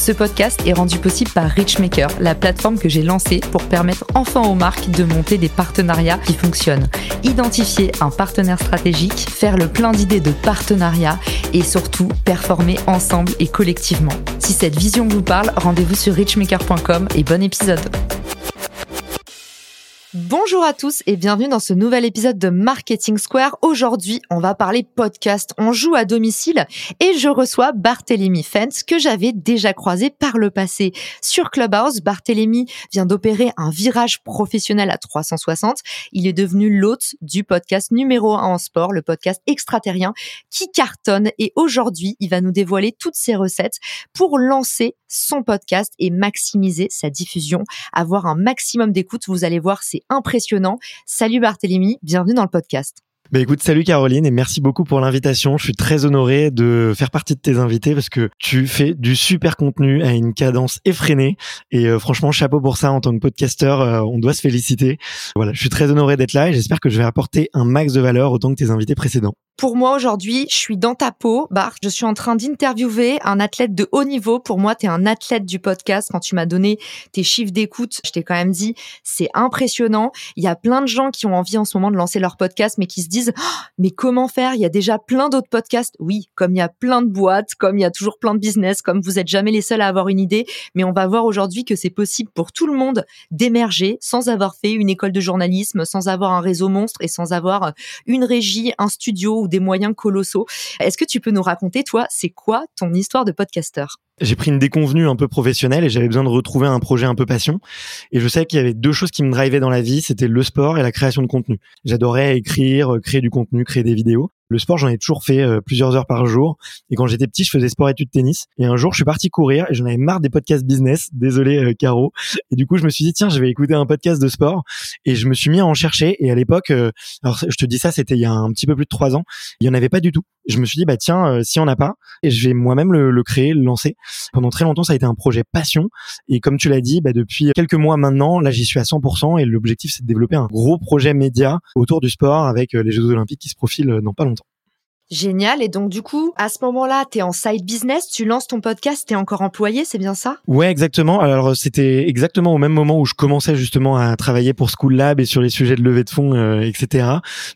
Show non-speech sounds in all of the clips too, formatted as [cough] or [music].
Ce podcast est rendu possible par Richmaker, la plateforme que j'ai lancée pour permettre enfin aux marques de monter des partenariats qui fonctionnent. Identifier un partenaire stratégique, faire le plein d'idées de partenariat et surtout performer ensemble et collectivement. Si cette vision vous parle, rendez-vous sur richmaker.com et bon épisode. Bonjour à tous et bienvenue dans ce nouvel épisode de Marketing Square. Aujourd'hui, on va parler podcast. On joue à domicile et je reçois Barthélémy Fentz que j'avais déjà croisé par le passé. Sur Clubhouse, Barthélémy vient d'opérer un virage professionnel à 360. Il est devenu l'hôte du podcast numéro 1 en sport, le podcast extraterrien qui cartonne et aujourd'hui, il va nous dévoiler toutes ses recettes pour lancer son podcast et maximiser sa diffusion, avoir un maximum d'écoute. Vous allez voir, c'est impressionnant. Salut Barthélémy, bienvenue dans le podcast. Bah écoute, salut Caroline et merci beaucoup pour l'invitation. Je suis très honoré de faire partie de tes invités parce que tu fais du super contenu à une cadence effrénée et euh, franchement chapeau pour ça en tant que podcasteur, euh, on doit se féliciter. Voilà, je suis très honoré d'être là et j'espère que je vais apporter un max de valeur autant que tes invités précédents. Pour moi aujourd'hui, je suis dans ta peau, Bart. Je suis en train d'interviewer un athlète de haut niveau. Pour moi, tu es un athlète du podcast. Quand tu m'as donné tes chiffres d'écoute, je t'ai quand même dit, c'est impressionnant. Il y a plein de gens qui ont envie en ce moment de lancer leur podcast, mais qui se disent, oh, mais comment faire? Il y a déjà plein d'autres podcasts. Oui, comme il y a plein de boîtes, comme il y a toujours plein de business, comme vous êtes jamais les seuls à avoir une idée. Mais on va voir aujourd'hui que c'est possible pour tout le monde d'émerger sans avoir fait une école de journalisme, sans avoir un réseau monstre et sans avoir une régie, un studio des moyens colossaux. Est-ce que tu peux nous raconter, toi, c'est quoi ton histoire de podcasteur j'ai pris une déconvenue un peu professionnelle et j'avais besoin de retrouver un projet un peu passion. Et je sais qu'il y avait deux choses qui me drivaient dans la vie, c'était le sport et la création de contenu. J'adorais écrire, créer du contenu, créer des vidéos. Le sport, j'en ai toujours fait euh, plusieurs heures par jour. Et quand j'étais petit, je faisais sport études tennis. Et un jour, je suis parti courir et j'en avais marre des podcasts business. Désolé, euh, Caro. Et du coup, je me suis dit, tiens, je vais écouter un podcast de sport. Et je me suis mis à en chercher. Et à l'époque, euh, alors je te dis ça, c'était il y a un petit peu plus de trois ans. Il y en avait pas du tout. Je me suis dit, bah tiens, si on n'a pas, et je vais moi-même le, le, créer, le lancer. Pendant très longtemps, ça a été un projet passion. Et comme tu l'as dit, bah, depuis quelques mois maintenant, là, j'y suis à 100%. Et l'objectif, c'est de développer un gros projet média autour du sport avec les Jeux Olympiques qui se profilent dans pas longtemps. Génial. Et donc, du coup, à ce moment-là, tu es en side business, tu lances ton podcast, tu es encore employé, c'est bien ça? Ouais, exactement. Alors, c'était exactement au même moment où je commençais justement à travailler pour School Lab et sur les sujets de levée de fonds, euh, etc.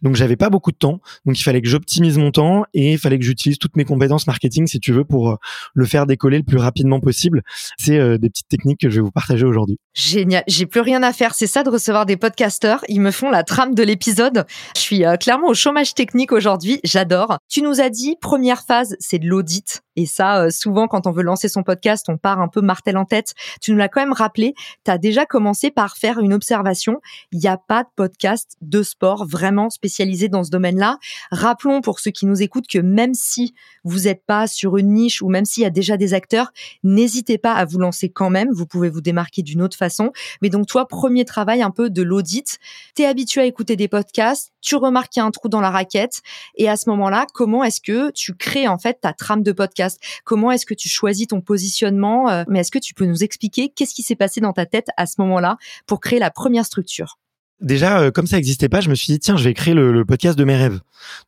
Donc, j'avais pas beaucoup de temps. Donc, il fallait que j'optimise mon temps et il fallait que j'utilise toutes mes compétences marketing, si tu veux, pour euh, le faire décoller le plus rapidement possible. C'est euh, des petites techniques que je vais vous partager aujourd'hui. Génial. J'ai plus rien à faire. C'est ça de recevoir des podcasteurs. Ils me font la trame de l'épisode. Je suis clairement au chômage technique aujourd'hui. J'adore. Tu nous as dit, première phase, c'est de l'audit. Et ça, euh, souvent, quand on veut lancer son podcast, on part un peu martel en tête. Tu nous l'as quand même rappelé. Tu as déjà commencé par faire une observation. Il n'y a pas de podcast de sport vraiment spécialisé dans ce domaine-là. Rappelons pour ceux qui nous écoutent que même si vous n'êtes pas sur une niche ou même s'il y a déjà des acteurs, n'hésitez pas à vous lancer quand même. Vous pouvez vous démarquer d'une autre façon. Mais donc, toi, premier travail un peu de l'audit. Tu es habitué à écouter des podcasts. Tu remarques qu'il y a un trou dans la raquette. Et à ce moment-là, comment est-ce que tu crées en fait ta trame de podcast? Comment est-ce que tu choisis ton positionnement? Euh, Mais est-ce que tu peux nous expliquer qu'est-ce qui s'est passé dans ta tête à ce moment-là pour créer la première structure? Déjà, euh, comme ça n'existait pas, je me suis dit, tiens, je vais créer le, podcast de mes rêves.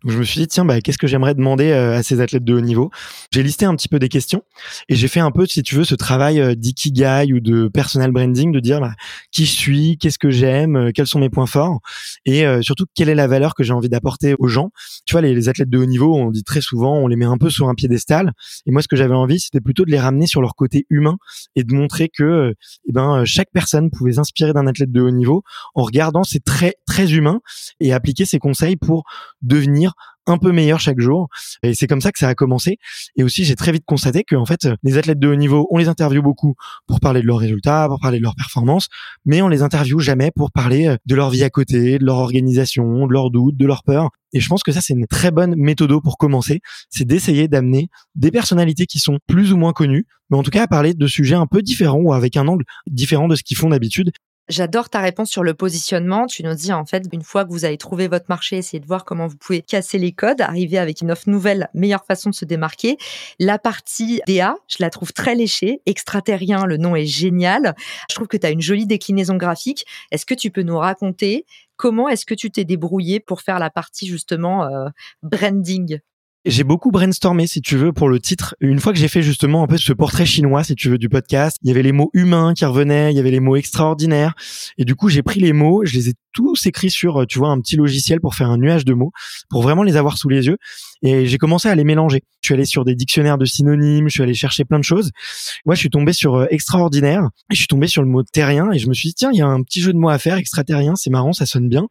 Donc, je me suis dit, tiens, bah, qu'est-ce que j'aimerais demander euh, à ces athlètes de haut niveau? J'ai listé un petit peu des questions et j'ai fait un peu, si tu veux, ce travail euh, d'ikigai ou de personal branding, de dire bah, qui je suis, qu'est-ce que j'aime, quels sont mes points forts et surtout, quelle est la valeur que j'ai envie d'apporter aux gens. Tu vois, les, athlètes de haut niveau, on dit très souvent, on les met un peu sur un piédestal. Et moi, ce que j'avais envie, c'était plutôt de les ramener sur leur côté humain et de montrer que eh ben, chaque personne pouvait s'inspirer d'un athlète de haut niveau en regardant ses très très humain et appliquer ces conseils pour devenir un peu meilleur chaque jour. Et c'est comme ça que ça a commencé. Et aussi, j'ai très vite constaté que, en fait, les athlètes de haut niveau, on les interviewe beaucoup pour parler de leurs résultats, pour parler de leurs performances, mais on les interviewe jamais pour parler euh, de leur vie à côté, de leur organisation, de leurs doutes, de leurs peurs. Et je pense que ça, c'est une très bonne méthode pour commencer. C'est d'essayer d'amener des personnalités qui sont plus ou moins connues, mais en tout cas à parler de sujets un peu différents ou avec un angle différent de ce qu'ils font d'habitude J'adore ta réponse sur le positionnement. Tu nous dis en fait, une fois que vous avez trouvé votre marché, essayez de voir comment vous pouvez casser les codes, arriver avec une offre nouvelle, meilleure façon de se démarquer. La partie DA, je la trouve très léchée. Extraterrien, le nom est génial. Je trouve que tu as une jolie déclinaison graphique. Est-ce que tu peux nous raconter comment est-ce que tu t'es débrouillé pour faire la partie justement euh, branding? J'ai beaucoup brainstormé, si tu veux, pour le titre. Une fois que j'ai fait justement un peu ce portrait chinois, si tu veux, du podcast, il y avait les mots humains qui revenaient, il y avait les mots extraordinaires. Et du coup, j'ai pris les mots, je les ai tous écrits sur, euh, tu vois, un petit logiciel pour faire un nuage de mots, pour vraiment les avoir sous les yeux. Et j'ai commencé à les mélanger. Je suis allé sur des dictionnaires de synonymes, je suis allé chercher plein de choses. Moi, je suis tombé sur euh, extraordinaire, et je suis tombé sur le mot terrien, et je me suis dit, tiens, il y a un petit jeu de mots à faire, extraterrien, c'est marrant, ça sonne bien.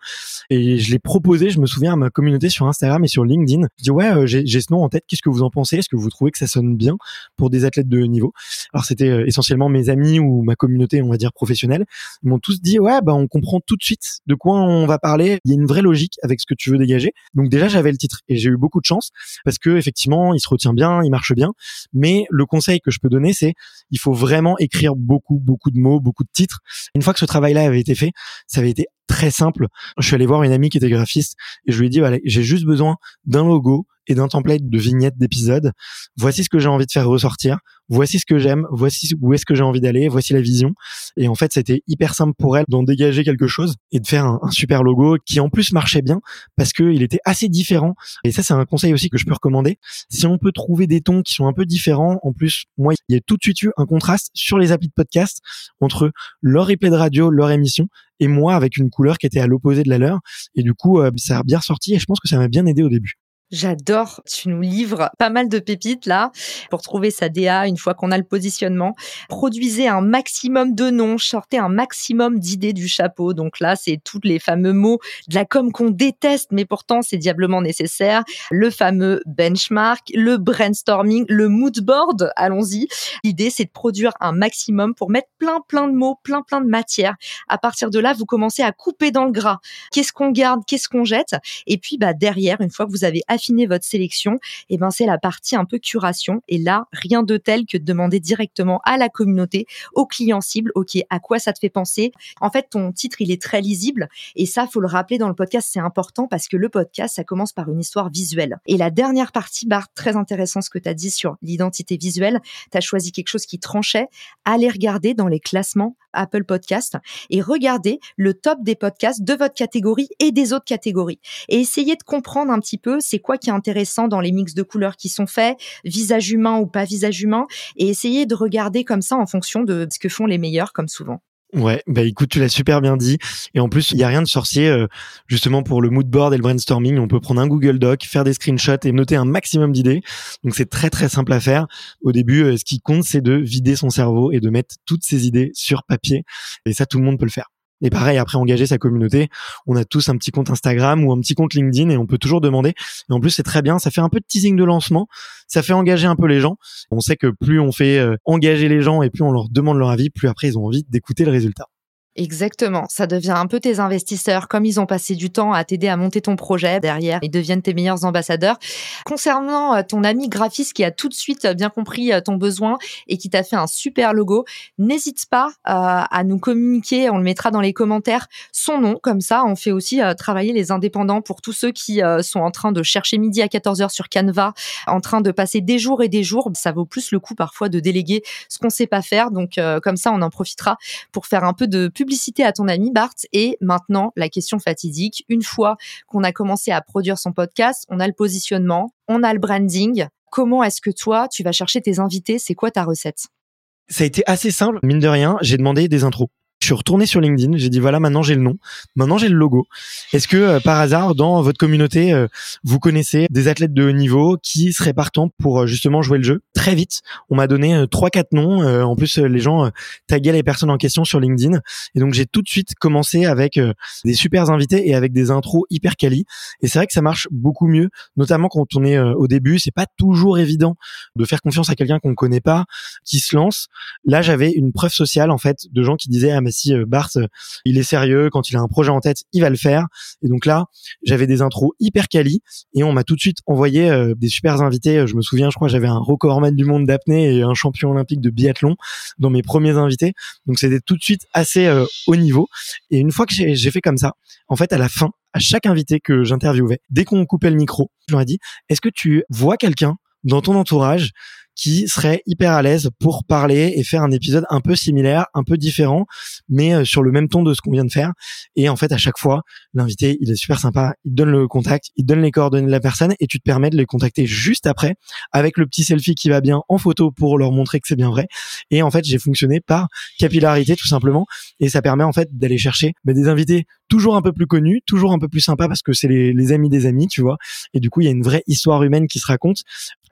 Et je l'ai proposé, je me souviens, à ma communauté sur Instagram et sur LinkedIn. Je dis, ouais, euh, j'ai ce nom en tête, qu'est-ce que vous en pensez? Est-ce que vous trouvez que ça sonne bien pour des athlètes de haut niveau? Alors, c'était essentiellement mes amis ou ma communauté, on va dire, professionnelle. Ils m'ont tous dit, ouais, bah, on comprend tout de suite quoi on va parler. Il y a une vraie logique avec ce que tu veux dégager. Donc déjà, j'avais le titre et j'ai eu beaucoup de chance parce que effectivement, il se retient bien, il marche bien. Mais le conseil que je peux donner, c'est il faut vraiment écrire beaucoup, beaucoup de mots, beaucoup de titres. Une fois que ce travail-là avait été fait, ça avait été très simple. Je suis allé voir une amie qui était graphiste et je lui ai dit, j'ai juste besoin d'un logo, et d'un template de vignettes d'épisodes. Voici ce que j'ai envie de faire ressortir. Voici ce que j'aime. Voici où est-ce que j'ai envie d'aller. Voici la vision. Et en fait, c'était hyper simple pour elle d'en dégager quelque chose et de faire un, super logo qui en plus marchait bien parce qu'il était assez différent. Et ça, c'est un conseil aussi que je peux recommander. Si on peut trouver des tons qui sont un peu différents, en plus, moi, il y a tout de suite eu un contraste sur les applis de podcast entre leur replay de radio, leur émission et moi avec une couleur qui était à l'opposé de la leur. Et du coup, euh, ça a bien sorti et je pense que ça m'a bien aidé au début. J'adore. Tu nous livres pas mal de pépites là pour trouver sa DA une fois qu'on a le positionnement. Produisez un maximum de noms, sortez un maximum d'idées du chapeau. Donc là, c'est tous les fameux mots de la com qu'on déteste, mais pourtant c'est diablement nécessaire. Le fameux benchmark, le brainstorming, le mood board. Allons-y. L'idée, c'est de produire un maximum pour mettre plein, plein de mots, plein, plein de matières. À partir de là, vous commencez à couper dans le gras. Qu'est-ce qu'on garde? Qu'est-ce qu'on jette? Et puis, bah, derrière, une fois que vous avez affiner votre sélection, et eh ben c'est la partie un peu curation. Et là, rien de tel que de demander directement à la communauté, au client cible, ok, à quoi ça te fait penser? En fait, ton titre, il est très lisible. Et ça, faut le rappeler dans le podcast, c'est important parce que le podcast, ça commence par une histoire visuelle. Et la dernière partie, Bart, très intéressant ce que tu as dit sur l'identité visuelle. Tu as choisi quelque chose qui tranchait. Allez regarder dans les classements Apple Podcast et regardez le top des podcasts de votre catégorie et des autres catégories. Et essayez de comprendre un petit peu c'est quoi qui est intéressant dans les mix de couleurs qui sont faits, visage humain ou pas visage humain, et essayez de regarder comme ça en fonction de ce que font les meilleurs, comme souvent. Ouais, bah écoute, tu l'as super bien dit. Et en plus, il y a rien de sorcier euh, justement pour le mood board et le brainstorming. On peut prendre un Google Doc, faire des screenshots et noter un maximum d'idées. Donc c'est très très simple à faire. Au début, euh, ce qui compte, c'est de vider son cerveau et de mettre toutes ses idées sur papier. Et ça, tout le monde peut le faire. Et pareil, après engager sa communauté, on a tous un petit compte Instagram ou un petit compte LinkedIn et on peut toujours demander. Et en plus, c'est très bien, ça fait un peu de teasing de lancement, ça fait engager un peu les gens. On sait que plus on fait euh, engager les gens et plus on leur demande leur avis, plus après ils ont envie d'écouter le résultat. Exactement. Ça devient un peu tes investisseurs. Comme ils ont passé du temps à t'aider à monter ton projet, derrière, ils deviennent tes meilleurs ambassadeurs. Concernant euh, ton ami graphiste qui a tout de suite euh, bien compris euh, ton besoin et qui t'a fait un super logo, n'hésite pas à nous communiquer. On le mettra dans les commentaires son nom. Comme ça, on fait aussi travailler les indépendants pour tous ceux qui sont en train de chercher midi à 14h sur Canva, en train de passer des jours et des jours. Ça vaut plus le coup parfois de déléguer ce qu'on sait pas faire. Donc, comme ça, on en profitera pour faire un peu de pub publicité à ton ami Bart. Et maintenant, la question fatidique. Une fois qu'on a commencé à produire son podcast, on a le positionnement, on a le branding. Comment est-ce que toi, tu vas chercher tes invités? C'est quoi ta recette? Ça a été assez simple. Mine de rien, j'ai demandé des intros. Je suis retourné sur LinkedIn, j'ai dit voilà, maintenant j'ai le nom, maintenant j'ai le logo. Est-ce que euh, par hasard dans votre communauté euh, vous connaissez des athlètes de haut niveau qui seraient partants pour euh, justement jouer le jeu? Très vite, on m'a donné trois quatre noms. en plus, les gens taguaient les personnes en question sur LinkedIn et donc j'ai tout de suite commencé avec des super invités et avec des intros hyper quali. Et c'est vrai que ça marche beaucoup mieux, notamment quand on est au début. C'est pas toujours évident de faire confiance à quelqu'un qu'on connaît pas, qui se lance. Là, j'avais une preuve sociale en fait de gens qui disaient ah mais si Bart, il est sérieux, quand il a un projet en tête, il va le faire. Et donc là, j'avais des intros hyper quali et on m'a tout de suite envoyé des super invités. Je me souviens, je crois, j'avais un recordman du monde d'apnée et un champion olympique de biathlon dans mes premiers invités. Donc c'était tout de suite assez haut niveau. Et une fois que j'ai fait comme ça, en fait, à la fin, à chaque invité que j'interviewais, dès qu'on coupait le micro, je leur ai dit, est-ce que tu vois quelqu'un dans ton entourage qui serait hyper à l'aise pour parler et faire un épisode un peu similaire, un peu différent, mais euh, sur le même ton de ce qu'on vient de faire. Et en fait, à chaque fois, l'invité, il est super sympa, il donne le contact, il donne les coordonnées de la personne et tu te permets de les contacter juste après avec le petit selfie qui va bien en photo pour leur montrer que c'est bien vrai. Et en fait, j'ai fonctionné par capillarité tout simplement et ça permet en fait d'aller chercher bah, des invités toujours un peu plus connus, toujours un peu plus sympas parce que c'est les, amis des amis, tu vois. Et du coup, il y a une vraie histoire humaine qui se raconte.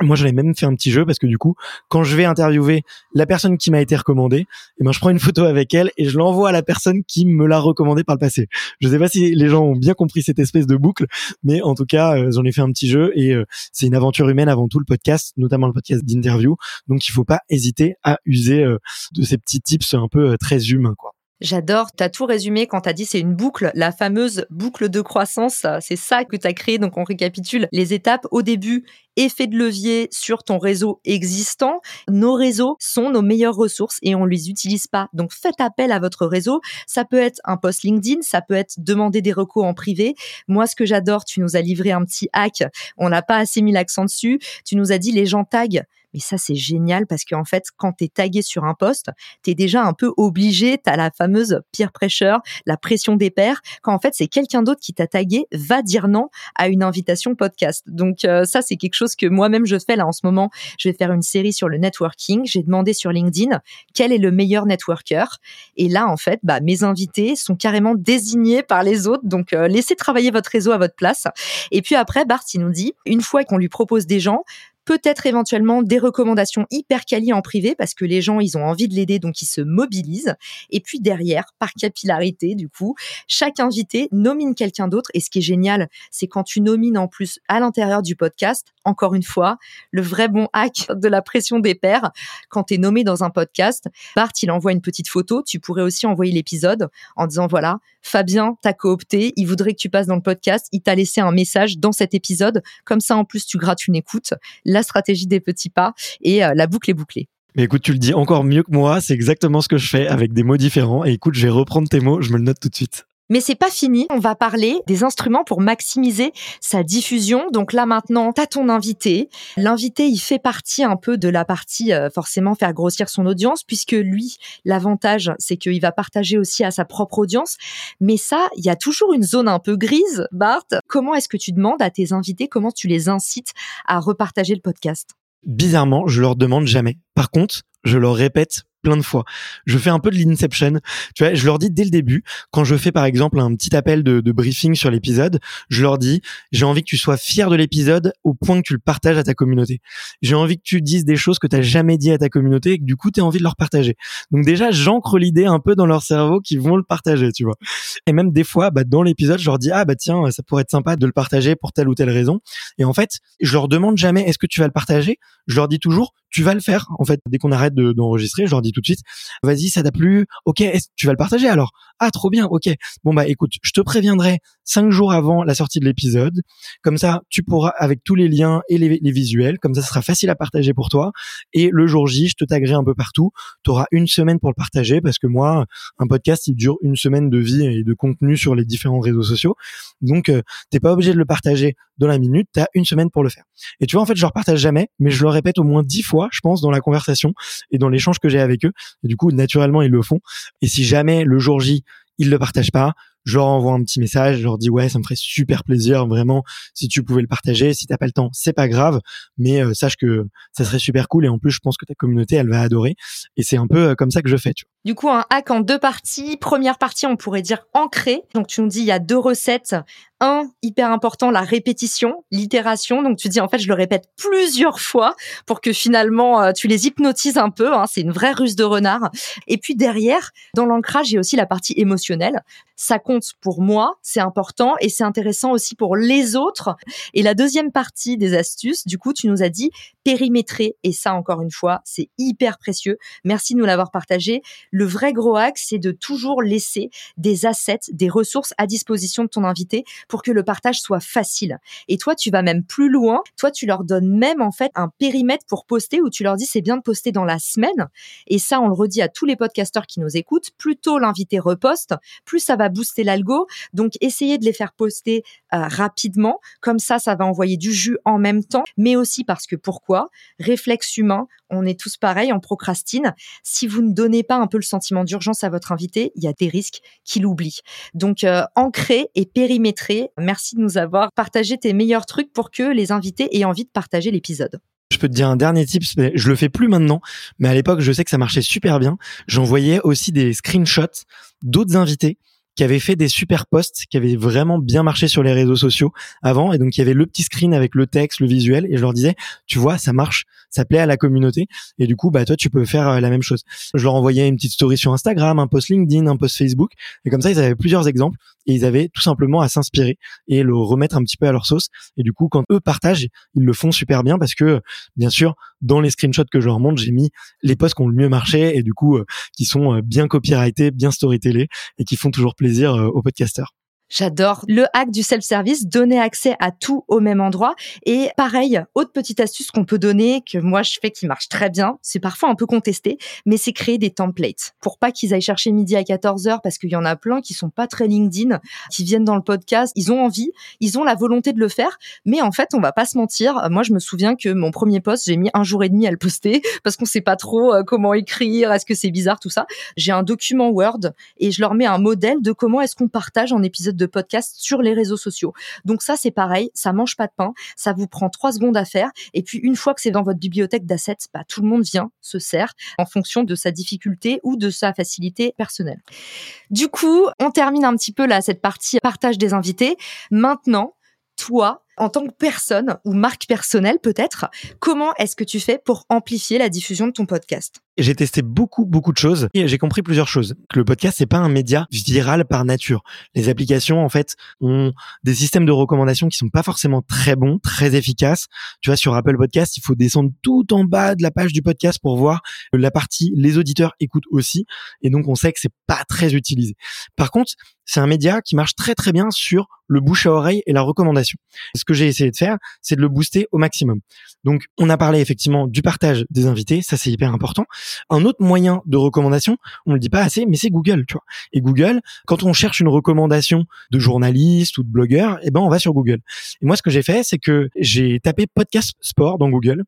Moi, j'en ai même fait un petit jeu parce que du coup, quand je vais interviewer la personne qui m'a été recommandée, et eh ben, je prends une photo avec elle et je l'envoie à la personne qui me l'a recommandée par le passé. Je sais pas si les gens ont bien compris cette espèce de boucle, mais en tout cas, euh, j'en ai fait un petit jeu et euh, c'est une aventure humaine avant tout le podcast, notamment le podcast d'interview. Donc, il faut pas hésiter à user euh, de ces petits tips un peu très humains, quoi. J'adore, tu as tout résumé quand tu as dit c'est une boucle, la fameuse boucle de croissance, c'est ça que tu as créé. Donc on récapitule les étapes. Au début, effet de levier sur ton réseau existant. Nos réseaux sont nos meilleures ressources et on les utilise pas. Donc faites appel à votre réseau. Ça peut être un post LinkedIn, ça peut être demander des recos en privé. Moi, ce que j'adore, tu nous as livré un petit hack. On n'a pas assez mis l'accent dessus. Tu nous as dit les gens taguent mais ça, c'est génial parce qu'en fait, quand tu es tagué sur un poste, tu es déjà un peu obligé, tu as la fameuse peer pressure, la pression des pairs, quand en fait, c'est quelqu'un d'autre qui t'a tagué, va dire non à une invitation podcast. Donc euh, ça, c'est quelque chose que moi-même je fais là en ce moment. Je vais faire une série sur le networking. J'ai demandé sur LinkedIn quel est le meilleur networker. Et là, en fait, bah, mes invités sont carrément désignés par les autres. Donc, euh, laissez travailler votre réseau à votre place. Et puis après, Bart, il nous dit, une fois qu'on lui propose des gens, peut-être éventuellement des recommandations hyper quali en privé parce que les gens, ils ont envie de l'aider, donc ils se mobilisent. Et puis derrière, par capillarité, du coup, chaque invité nomine quelqu'un d'autre. Et ce qui est génial, c'est quand tu nomines en plus à l'intérieur du podcast, encore une fois, le vrai bon hack de la pression des pairs. Quand tu es nommé dans un podcast, Bart, il envoie une petite photo. Tu pourrais aussi envoyer l'épisode en disant, voilà, Fabien t'a coopté, il voudrait que tu passes dans le podcast, il t'a laissé un message dans cet épisode. Comme ça, en plus, tu grattes une écoute la stratégie des petits pas et euh, la boucle est bouclée. Mais écoute, tu le dis encore mieux que moi, c'est exactement ce que je fais avec des mots différents. Et écoute, je vais reprendre tes mots, je me le note tout de suite. Mais c'est pas fini. On va parler des instruments pour maximiser sa diffusion. Donc là maintenant, t'as ton invité. L'invité, il fait partie un peu de la partie euh, forcément faire grossir son audience, puisque lui, l'avantage, c'est qu'il va partager aussi à sa propre audience. Mais ça, il y a toujours une zone un peu grise. Bart, comment est-ce que tu demandes à tes invités, comment tu les incites à repartager le podcast? Bizarrement, je leur demande jamais. Par contre, je leur répète plein de fois. Je fais un peu de l'inception. Tu vois, je leur dis dès le début, quand je fais par exemple un petit appel de, de briefing sur l'épisode, je leur dis, j'ai envie que tu sois fier de l'épisode au point que tu le partages à ta communauté. J'ai envie que tu dises des choses que tu n'as jamais dit à ta communauté et que du coup, tu as envie de leur partager. Donc déjà, j'ancre l'idée un peu dans leur cerveau qu'ils vont le partager, tu vois. Et même des fois, bah, dans l'épisode, je leur dis, ah bah tiens, ça pourrait être sympa de le partager pour telle ou telle raison. Et en fait, je leur demande jamais, est-ce que tu vas le partager? Je leur dis toujours, tu vas le faire. En fait, dès qu'on arrête d'enregistrer, je leur dis tout de suite, vas-y, ça t'a plu Ok, tu vas le partager alors? Ah, trop bien, ok. Bon bah écoute, je te préviendrai cinq jours avant la sortie de l'épisode. Comme ça, tu pourras, avec tous les liens et les, visuels, comme ça, ce sera facile à partager pour toi. Et le jour J, je te taguerai un peu partout. Tu auras une semaine pour le partager parce que moi, un podcast, il dure une semaine de vie et de contenu sur les différents réseaux sociaux. Donc, euh, t'es pas obligé de le partager dans la minute, tu as une semaine pour le faire. Et tu vois, en fait, je leur partage jamais, mais je le répète au moins dix fois, je pense, dans la conversation et dans l'échange que j'ai avec eux. Et du coup, naturellement, ils le font. Et si jamais le jour J, ils le partagent pas, je leur envoie un petit message, je leur dis ouais, ça me ferait super plaisir vraiment si tu pouvais le partager. Si t'as pas le temps, c'est pas grave, mais euh, sache que ça serait super cool et en plus je pense que ta communauté elle va adorer. Et c'est un peu euh, comme ça que je fais. Tu vois. Du coup, un hack en deux parties. Première partie, on pourrait dire ancré. Donc tu nous dis il y a deux recettes un, hyper important, la répétition, l'itération. Donc tu dis en fait, je le répète plusieurs fois pour que finalement euh, tu les hypnotises un peu. Hein. C'est une vraie ruse de renard. Et puis derrière, dans l'ancrage, il y a aussi la partie émotionnelle. Ça compte pour moi, c'est important et c'est intéressant aussi pour les autres. Et la deuxième partie des astuces, du coup, tu nous as dit périmétrer. Et ça, encore une fois, c'est hyper précieux. Merci de nous l'avoir partagé. Le vrai gros axe, c'est de toujours laisser des assets, des ressources à disposition de ton invité pour que le partage soit facile. Et toi, tu vas même plus loin. Toi, tu leur donnes même en fait un périmètre pour poster où tu leur dis c'est bien de poster dans la semaine. Et ça, on le redit à tous les podcasteurs qui nous écoutent. Plus tôt l'invité reposte, plus ça va booster l'algo. Donc, essayez de les faire poster euh, rapidement. Comme ça, ça va envoyer du jus en même temps. Mais aussi parce que pourquoi? Réflexe humain. On est tous pareils, on procrastine. Si vous ne donnez pas un peu le sentiment d'urgence à votre invité, il y a des risques qu'il oublie. Donc, euh, ancrer et périmétrer. Merci de nous avoir partagé tes meilleurs trucs pour que les invités aient envie de partager l'épisode. Je peux te dire un dernier tip, je le fais plus maintenant, mais à l'époque, je sais que ça marchait super bien. J'envoyais aussi des screenshots d'autres invités qui avait fait des super posts qui avaient vraiment bien marché sur les réseaux sociaux avant. Et donc il y avait le petit screen avec le texte, le visuel et je leur disais tu vois ça marche, ça plaît à la communauté et du coup bah toi tu peux faire euh, la même chose. Je leur envoyais une petite story sur Instagram, un post LinkedIn, un post Facebook. Et comme ça ils avaient plusieurs exemples et ils avaient tout simplement à s'inspirer et le remettre un petit peu à leur sauce. Et du coup quand eux partagent, ils le font super bien parce que bien sûr dans les screenshots que je leur montre, j'ai mis les posts qui ont le mieux marché et du coup euh, qui sont euh, bien copyrightés, bien storytellés et qui font toujours plaisir euh, aux podcasteurs. J'adore le hack du self-service, donner accès à tout au même endroit. Et pareil, autre petite astuce qu'on peut donner, que moi je fais qui marche très bien, c'est parfois un peu contesté, mais c'est créer des templates pour pas qu'ils aillent chercher midi à 14 h parce qu'il y en a plein qui sont pas très LinkedIn, qui viennent dans le podcast, ils ont envie, ils ont la volonté de le faire, mais en fait, on va pas se mentir. Moi, je me souviens que mon premier post, j'ai mis un jour et demi à le poster [laughs] parce qu'on sait pas trop euh, comment écrire, est-ce que c'est bizarre, tout ça. J'ai un document Word et je leur mets un modèle de comment est-ce qu'on partage en épisode de podcast sur les réseaux sociaux. Donc ça, c'est pareil, ça mange pas de pain, ça vous prend trois secondes à faire. Et puis une fois que c'est dans votre bibliothèque d'assets, bah, tout le monde vient, se sert en fonction de sa difficulté ou de sa facilité personnelle. Du coup, on termine un petit peu là cette partie partage des invités. Maintenant, toi, en tant que personne ou marque personnelle peut-être, comment est-ce que tu fais pour amplifier la diffusion de ton podcast? J'ai testé beaucoup, beaucoup de choses et j'ai compris plusieurs choses. Que le podcast, c'est pas un média viral par nature. Les applications, en fait, ont des systèmes de recommandation qui sont pas forcément très bons, très efficaces. Tu vois, sur Apple Podcast, il faut descendre tout en bas de la page du podcast pour voir la partie les auditeurs écoutent aussi. Et donc, on sait que c'est pas très utilisé. Par contre, c'est un média qui marche très, très bien sur le bouche à oreille et la recommandation. Ce que j'ai essayé de faire, c'est de le booster au maximum. Donc, on a parlé effectivement du partage des invités. Ça, c'est hyper important. Un autre moyen de recommandation, on le dit pas assez, mais c'est Google, tu vois. Et Google, quand on cherche une recommandation de journaliste ou de blogueur, eh ben on va sur Google. Et moi, ce que j'ai fait, c'est que j'ai tapé podcast sport dans Google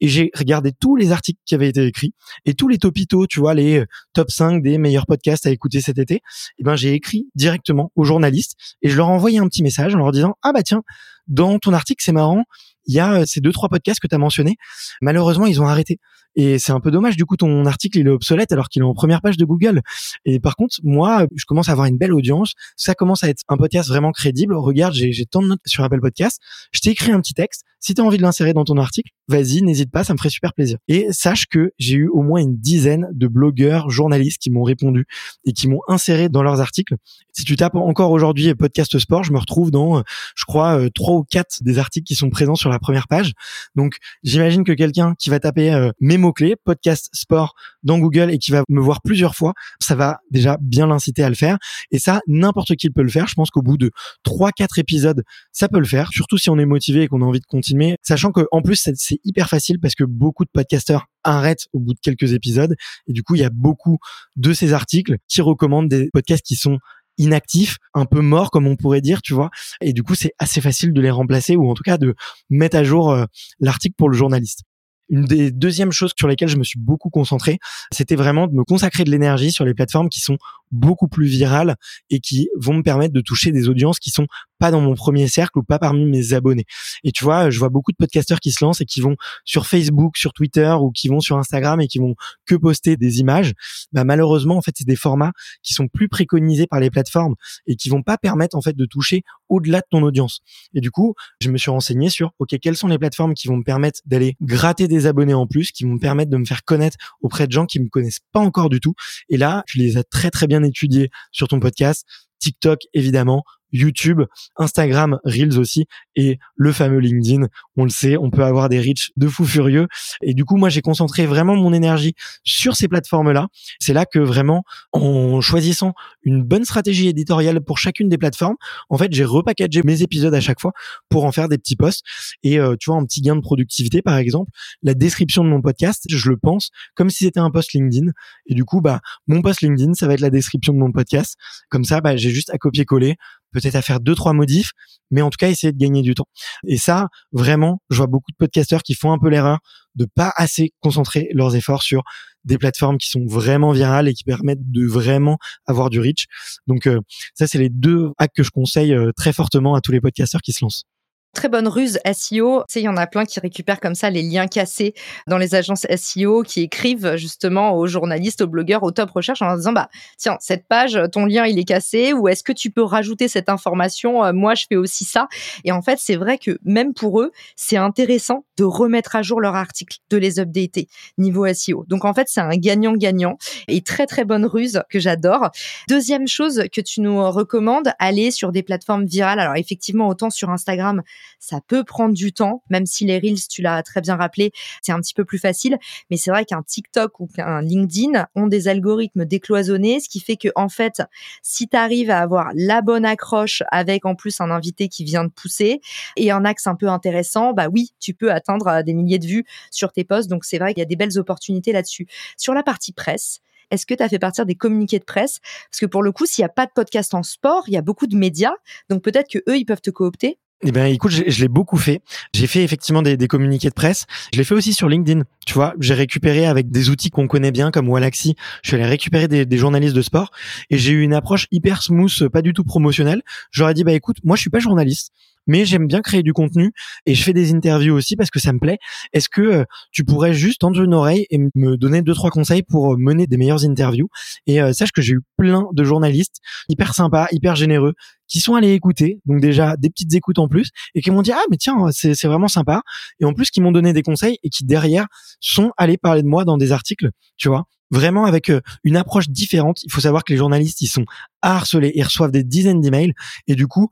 et j'ai regardé tous les articles qui avaient été écrits et tous les topitos, tu vois, les euh, top 5 des meilleurs podcasts à écouter cet été. Eh ben, j'ai écrit directement aux journalistes et je leur ai envoyé un petit message en leur disant, ah bah tiens, dans ton article, c'est marrant, il y a euh, ces deux trois podcasts que tu as mentionnés. Malheureusement, ils ont arrêté. Et c'est un peu dommage, du coup, ton article, il est obsolète alors qu'il est en première page de Google. Et par contre, moi, je commence à avoir une belle audience. Ça commence à être un podcast vraiment crédible. Regarde, j'ai tant de notes sur Apple Podcast. Je t'ai écrit un petit texte. Si tu as envie de l'insérer dans ton article, vas-y, n'hésite pas, ça me ferait super plaisir. Et sache que j'ai eu au moins une dizaine de blogueurs, journalistes qui m'ont répondu et qui m'ont inséré dans leurs articles. Si tu tapes encore aujourd'hui podcast sport, je me retrouve dans, je crois, euh, trois ou quatre des articles qui sont présents sur la première page. Donc, j'imagine que quelqu'un qui va taper euh, mes mots-clés, podcast sport dans Google et qui va me voir plusieurs fois, ça va déjà bien l'inciter à le faire. Et ça, n'importe qui peut le faire. Je pense qu'au bout de trois, quatre épisodes, ça peut le faire. Surtout si on est motivé et qu'on a envie de continuer sachant que en plus c'est hyper facile parce que beaucoup de podcasteurs arrêtent au bout de quelques épisodes et du coup il y a beaucoup de ces articles qui recommandent des podcasts qui sont inactifs, un peu morts comme on pourrait dire, tu vois. Et du coup, c'est assez facile de les remplacer ou en tout cas de mettre à jour euh, l'article pour le journaliste. Une des deuxièmes choses sur lesquelles je me suis beaucoup concentré, c'était vraiment de me consacrer de l'énergie sur les plateformes qui sont beaucoup plus virales et qui vont me permettre de toucher des audiences qui sont pas dans mon premier cercle ou pas parmi mes abonnés. Et tu vois, je vois beaucoup de podcasteurs qui se lancent et qui vont sur Facebook, sur Twitter ou qui vont sur Instagram et qui vont que poster des images. Bah, malheureusement, en fait, c'est des formats qui sont plus préconisés par les plateformes et qui vont pas permettre en fait de toucher au-delà de ton audience. Et du coup, je me suis renseigné sur OK, quelles sont les plateformes qui vont me permettre d'aller gratter des abonnés en plus, qui vont me permettre de me faire connaître auprès de gens qui me connaissent pas encore du tout. Et là, tu les as très très bien étudiés sur ton podcast. TikTok évidemment, YouTube, Instagram, Reels aussi, et le fameux LinkedIn. On le sait, on peut avoir des reach de fou furieux. Et du coup, moi, j'ai concentré vraiment mon énergie sur ces plateformes-là. C'est là que vraiment, en choisissant une bonne stratégie éditoriale pour chacune des plateformes, en fait, j'ai repackagé mes épisodes à chaque fois pour en faire des petits posts. Et euh, tu vois, un petit gain de productivité, par exemple, la description de mon podcast, je le pense comme si c'était un post LinkedIn. Et du coup, bah, mon post LinkedIn, ça va être la description de mon podcast. Comme ça, bah, j'ai juste à copier-coller peut-être à faire deux trois modifs, mais en tout cas essayer de gagner du temps. Et ça, vraiment, je vois beaucoup de podcasteurs qui font un peu l'erreur de pas assez concentrer leurs efforts sur des plateformes qui sont vraiment virales et qui permettent de vraiment avoir du reach. Donc euh, ça, c'est les deux hacks que je conseille euh, très fortement à tous les podcasteurs qui se lancent. Très bonne ruse SEO. Tu sais, il y en a plein qui récupèrent comme ça les liens cassés dans les agences SEO, qui écrivent justement aux journalistes, aux blogueurs, aux top recherches en leur disant, bah, tiens, cette page, ton lien, il est cassé, ou est-ce que tu peux rajouter cette information? Euh, moi, je fais aussi ça? Et en fait, c'est vrai que même pour eux, c'est intéressant de remettre à jour leur article, de les updater niveau SEO. Donc, en fait, c'est un gagnant-gagnant et très, très bonne ruse que j'adore. Deuxième chose que tu nous recommandes, aller sur des plateformes virales. Alors, effectivement, autant sur Instagram, ça peut prendre du temps, même si les Reels, tu l'as très bien rappelé, c'est un petit peu plus facile. Mais c'est vrai qu'un TikTok ou qu'un LinkedIn ont des algorithmes décloisonnés, ce qui fait que, en fait, si tu arrives à avoir la bonne accroche avec en plus un invité qui vient de pousser et un axe un peu intéressant, bah oui, tu peux atteindre euh, des milliers de vues sur tes posts. Donc c'est vrai qu'il y a des belles opportunités là-dessus. Sur la partie presse, est-ce que tu as fait partir des communiqués de presse? Parce que pour le coup, s'il n'y a pas de podcast en sport, il y a beaucoup de médias. Donc peut-être que eux, ils peuvent te coopter. Eh ben, écoute, je, l'ai beaucoup fait. J'ai fait effectivement des, des, communiqués de presse. Je l'ai fait aussi sur LinkedIn. Tu vois, j'ai récupéré avec des outils qu'on connaît bien comme Wallaxy. Je suis allé récupérer des, des journalistes de sport et j'ai eu une approche hyper smooth, pas du tout promotionnelle. J'aurais dit bah écoute, moi je suis pas journaliste mais j'aime bien créer du contenu et je fais des interviews aussi parce que ça me plaît. Est-ce que euh, tu pourrais juste tendre une oreille et me donner deux trois conseils pour euh, mener des meilleures interviews? Et euh, sache que j'ai eu plein de journalistes hyper sympas, hyper généreux qui sont allés écouter, donc déjà des petites écoutes en plus, et qui m'ont dit ah mais tiens c'est vraiment sympa, et en plus qui m'ont donné des conseils et qui derrière sont allés parler de moi dans des articles, tu vois, vraiment avec une approche différente. Il faut savoir que les journalistes ils sont harcelés, ils reçoivent des dizaines d'emails, et du coup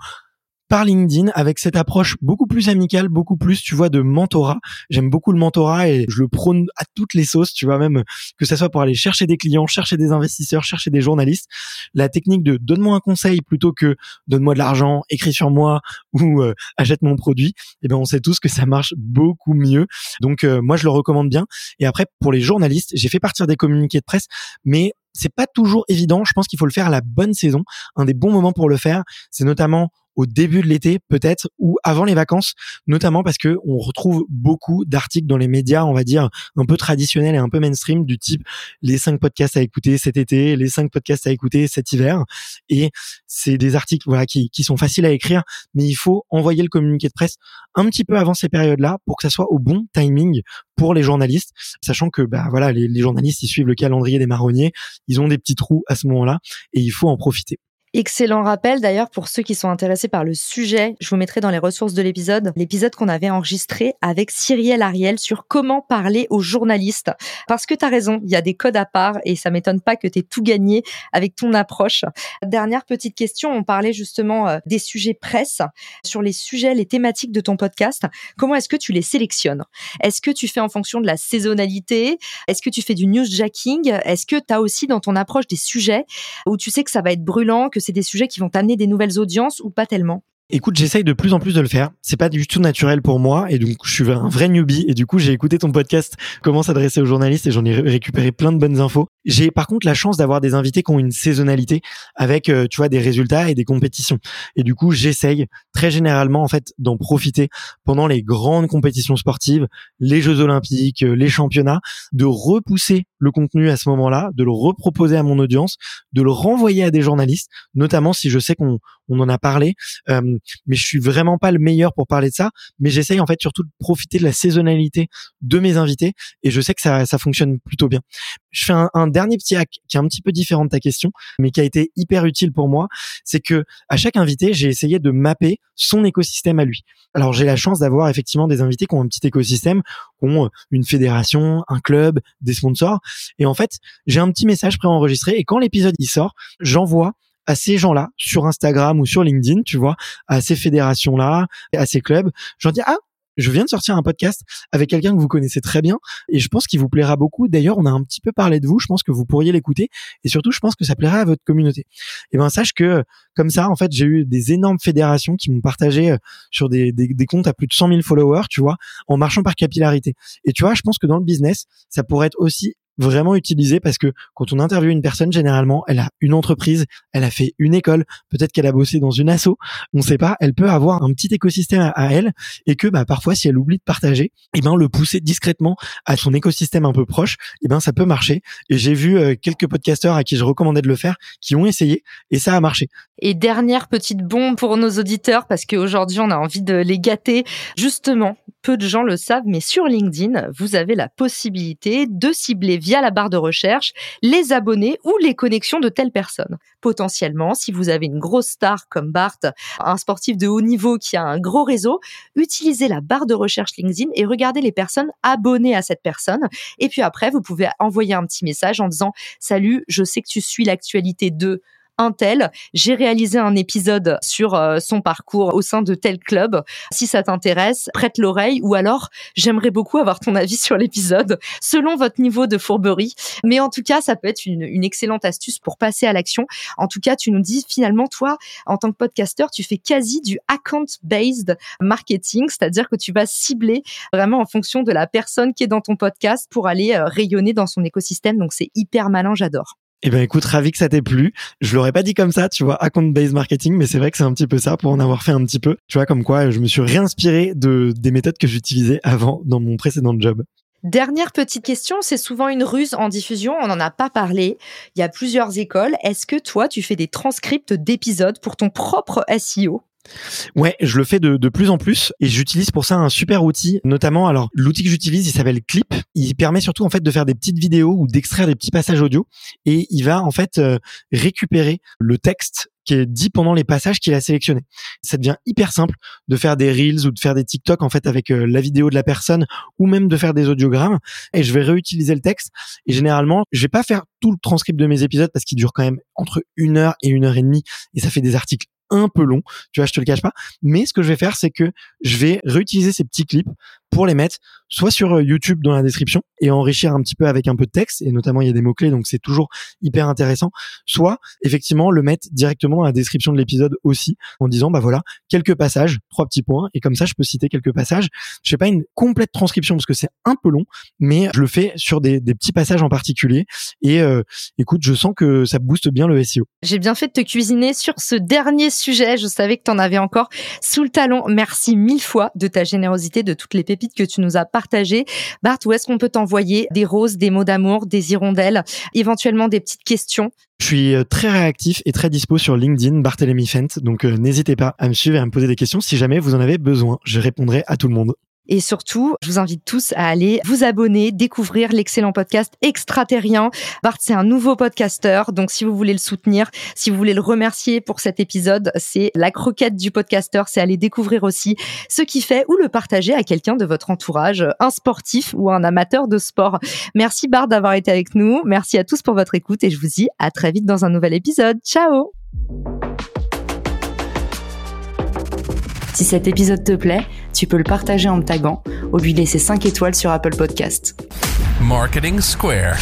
par LinkedIn avec cette approche beaucoup plus amicale, beaucoup plus, tu vois, de mentorat. J'aime beaucoup le mentorat et je le prône à toutes les sauces, tu vois, même que ça soit pour aller chercher des clients, chercher des investisseurs, chercher des journalistes. La technique de donne-moi un conseil plutôt que donne-moi de l'argent, écris sur moi ou euh, achète mon produit, eh ben on sait tous que ça marche beaucoup mieux. Donc euh, moi je le recommande bien. Et après pour les journalistes, j'ai fait partir des communiqués de presse, mais c'est pas toujours évident. Je pense qu'il faut le faire à la bonne saison. Un des bons moments pour le faire, c'est notamment au début de l'été peut-être ou avant les vacances, notamment parce que on retrouve beaucoup d'articles dans les médias, on va dire un peu traditionnels et un peu mainstream du type les cinq podcasts à écouter cet été, les cinq podcasts à écouter cet hiver et c'est des articles voilà qui, qui sont faciles à écrire mais il faut envoyer le communiqué de presse un petit peu avant ces périodes-là pour que ça soit au bon timing pour les journalistes, sachant que bah voilà les, les journalistes ils suivent le calendrier des marronniers, ils ont des petits trous à ce moment-là et il faut en profiter. Excellent rappel d'ailleurs pour ceux qui sont intéressés par le sujet. Je vous mettrai dans les ressources de l'épisode l'épisode qu'on avait enregistré avec Cyrielle Ariel sur comment parler aux journalistes. Parce que tu as raison, il y a des codes à part et ça m'étonne pas que tu aies tout gagné avec ton approche. Dernière petite question, on parlait justement euh, des sujets presse. Sur les sujets, les thématiques de ton podcast, comment est-ce que tu les sélectionnes? Est-ce que tu fais en fonction de la saisonnalité? Est-ce que tu fais du newsjacking? Est-ce que tu as aussi dans ton approche des sujets où tu sais que ça va être brûlant, que c'est des sujets qui vont t'amener des nouvelles audiences ou pas tellement Écoute, j'essaye de plus en plus de le faire. C'est pas du tout naturel pour moi et donc je suis un vrai newbie et du coup j'ai écouté ton podcast Comment s'adresser aux journalistes et j'en ai récupéré plein de bonnes infos. J'ai par contre la chance d'avoir des invités qui ont une saisonnalité avec euh, tu vois des résultats et des compétitions. Et du coup j'essaye très généralement en fait d'en profiter pendant les grandes compétitions sportives, les Jeux Olympiques, euh, les championnats, de repousser le contenu à ce moment-là, de le reproposer à mon audience, de le renvoyer à des journalistes, notamment si je sais qu'on on en a parlé, mais je suis vraiment pas le meilleur pour parler de ça. Mais j'essaye en fait surtout de profiter de la saisonnalité de mes invités et je sais que ça, ça fonctionne plutôt bien. Je fais un, un dernier petit hack qui est un petit peu différent de ta question, mais qui a été hyper utile pour moi, c'est que à chaque invité, j'ai essayé de mapper son écosystème à lui. Alors j'ai la chance d'avoir effectivement des invités qui ont un petit écosystème, qui ont une fédération, un club, des sponsors, et en fait j'ai un petit message préenregistré et quand l'épisode y sort, j'envoie à ces gens-là sur Instagram ou sur LinkedIn, tu vois, à ces fédérations-là, à ces clubs. J'en dis ah je viens de sortir un podcast avec quelqu'un que vous connaissez très bien et je pense qu'il vous plaira beaucoup. D'ailleurs, on a un petit peu parlé de vous. Je pense que vous pourriez l'écouter et surtout, je pense que ça plairait à votre communauté. Et ben, sache que comme ça, en fait, j'ai eu des énormes fédérations qui m'ont partagé euh, sur des, des, des, comptes à plus de 100 000 followers, tu vois, en marchant par capillarité. Et tu vois, je pense que dans le business, ça pourrait être aussi vraiment utilisé parce que quand on interviewe une personne, généralement, elle a une entreprise, elle a fait une école, peut-être qu'elle a bossé dans une asso, on ne sait pas, elle peut avoir un petit écosystème à, elle et que bah, parfois, si elle oublie de partager, et eh ben le pousser discrètement à son écosystème un peu proche, et eh ben ça peut marcher. Et j'ai vu euh, quelques podcasteurs à qui je recommandais de le faire qui ont essayé et ça a marché. Et dernière petite bombe pour nos auditeurs parce qu'aujourd'hui on a envie de les gâter. Justement, peu de gens le savent, mais sur LinkedIn, vous avez la possibilité de cibler via la barre de recherche les abonnés ou les connexions de telles personnes. Potentiellement, si vous avez une grosse star comme Bart, un sportif de haut niveau qui a un gros réseau, utilisez la barre de recherche LinkedIn et regardez les personnes abonnées à cette personne. Et puis après, vous pouvez envoyer un petit message en disant Salut, je sais que tu suis l'actualité de un tel. J'ai réalisé un épisode sur euh, son parcours au sein de tel club. Si ça t'intéresse, prête l'oreille ou alors j'aimerais beaucoup avoir ton avis [laughs] sur l'épisode selon votre niveau de fourberie. Mais en tout cas, ça peut être une, une excellente astuce pour passer à l'action. En tout cas, tu nous dis finalement, toi, en tant que podcasteur, tu fais quasi du account-based marketing, c'est-à-dire que tu vas cibler vraiment en fonction de la personne qui est dans ton podcast pour aller euh, rayonner dans son écosystème. Donc c'est hyper malin, j'adore. Eh ben écoute, ravi que ça t'ait plu. Je l'aurais pas dit comme ça, tu vois, account based marketing, mais c'est vrai que c'est un petit peu ça pour en avoir fait un petit peu. Tu vois, comme quoi je me suis réinspiré de des méthodes que j'utilisais avant dans mon précédent job. Dernière petite question, c'est souvent une ruse en diffusion, on n'en a pas parlé. Il y a plusieurs écoles. Est-ce que toi, tu fais des transcripts d'épisodes pour ton propre SEO Ouais, je le fais de, plus en plus et j'utilise pour ça un super outil, notamment alors l'outil que j'utilise, il s'appelle Clip. Il permet surtout en fait de faire des petites vidéos ou d'extraire des petits passages audio et il va en fait euh, récupérer le texte qui est dit pendant les passages qu'il a sélectionnés. Ça devient hyper simple de faire des reels ou de faire des TikTok en fait avec euh, la vidéo de la personne ou même de faire des audiogrammes et je vais réutiliser le texte et généralement je vais pas faire tout le transcript de mes épisodes parce qu'il dure quand même entre une heure et une heure et demie et ça fait des articles un peu long, tu vois, je te le cache pas. Mais ce que je vais faire, c'est que je vais réutiliser ces petits clips pour les mettre soit sur euh, YouTube dans la description et enrichir un petit peu avec un peu de texte et notamment il y a des mots clés donc c'est toujours hyper intéressant soit effectivement le mettre directement dans la description de l'épisode aussi en disant bah voilà quelques passages trois petits points et comme ça je peux citer quelques passages. Je fais pas une complète transcription parce que c'est un peu long mais je le fais sur des, petits passages en particulier et euh, écoute je sens que ça booste bien le SEO j'ai bien fait de te cuisiner sur ce dernier sujet je savais que tu en avais encore sous le talon. Merci mille fois de ta générosité de toutes les pépites que tu nous as partagées. Bart, où est-ce qu'on peut t'envoyer des roses, des mots d'amour, des hirondelles, éventuellement des petites questions? Je suis euh, très réactif et très dispo sur LinkedIn, Barthélemy Fent. Donc euh, n'hésitez pas à me suivre et à me poser des questions si jamais vous en avez besoin. Je répondrai à tout le monde. Et surtout, je vous invite tous à aller vous abonner, découvrir l'excellent podcast Extraterrien. Bart, c'est un nouveau podcasteur, donc si vous voulez le soutenir, si vous voulez le remercier pour cet épisode, c'est la croquette du podcasteur, c'est aller découvrir aussi ce qu'il fait ou le partager à quelqu'un de votre entourage, un sportif ou un amateur de sport. Merci Bart d'avoir été avec nous. Merci à tous pour votre écoute et je vous dis à très vite dans un nouvel épisode. Ciao Si cet épisode te plaît, tu peux le partager en me taguant ou lui laisser 5 étoiles sur Apple Podcast. Marketing Square.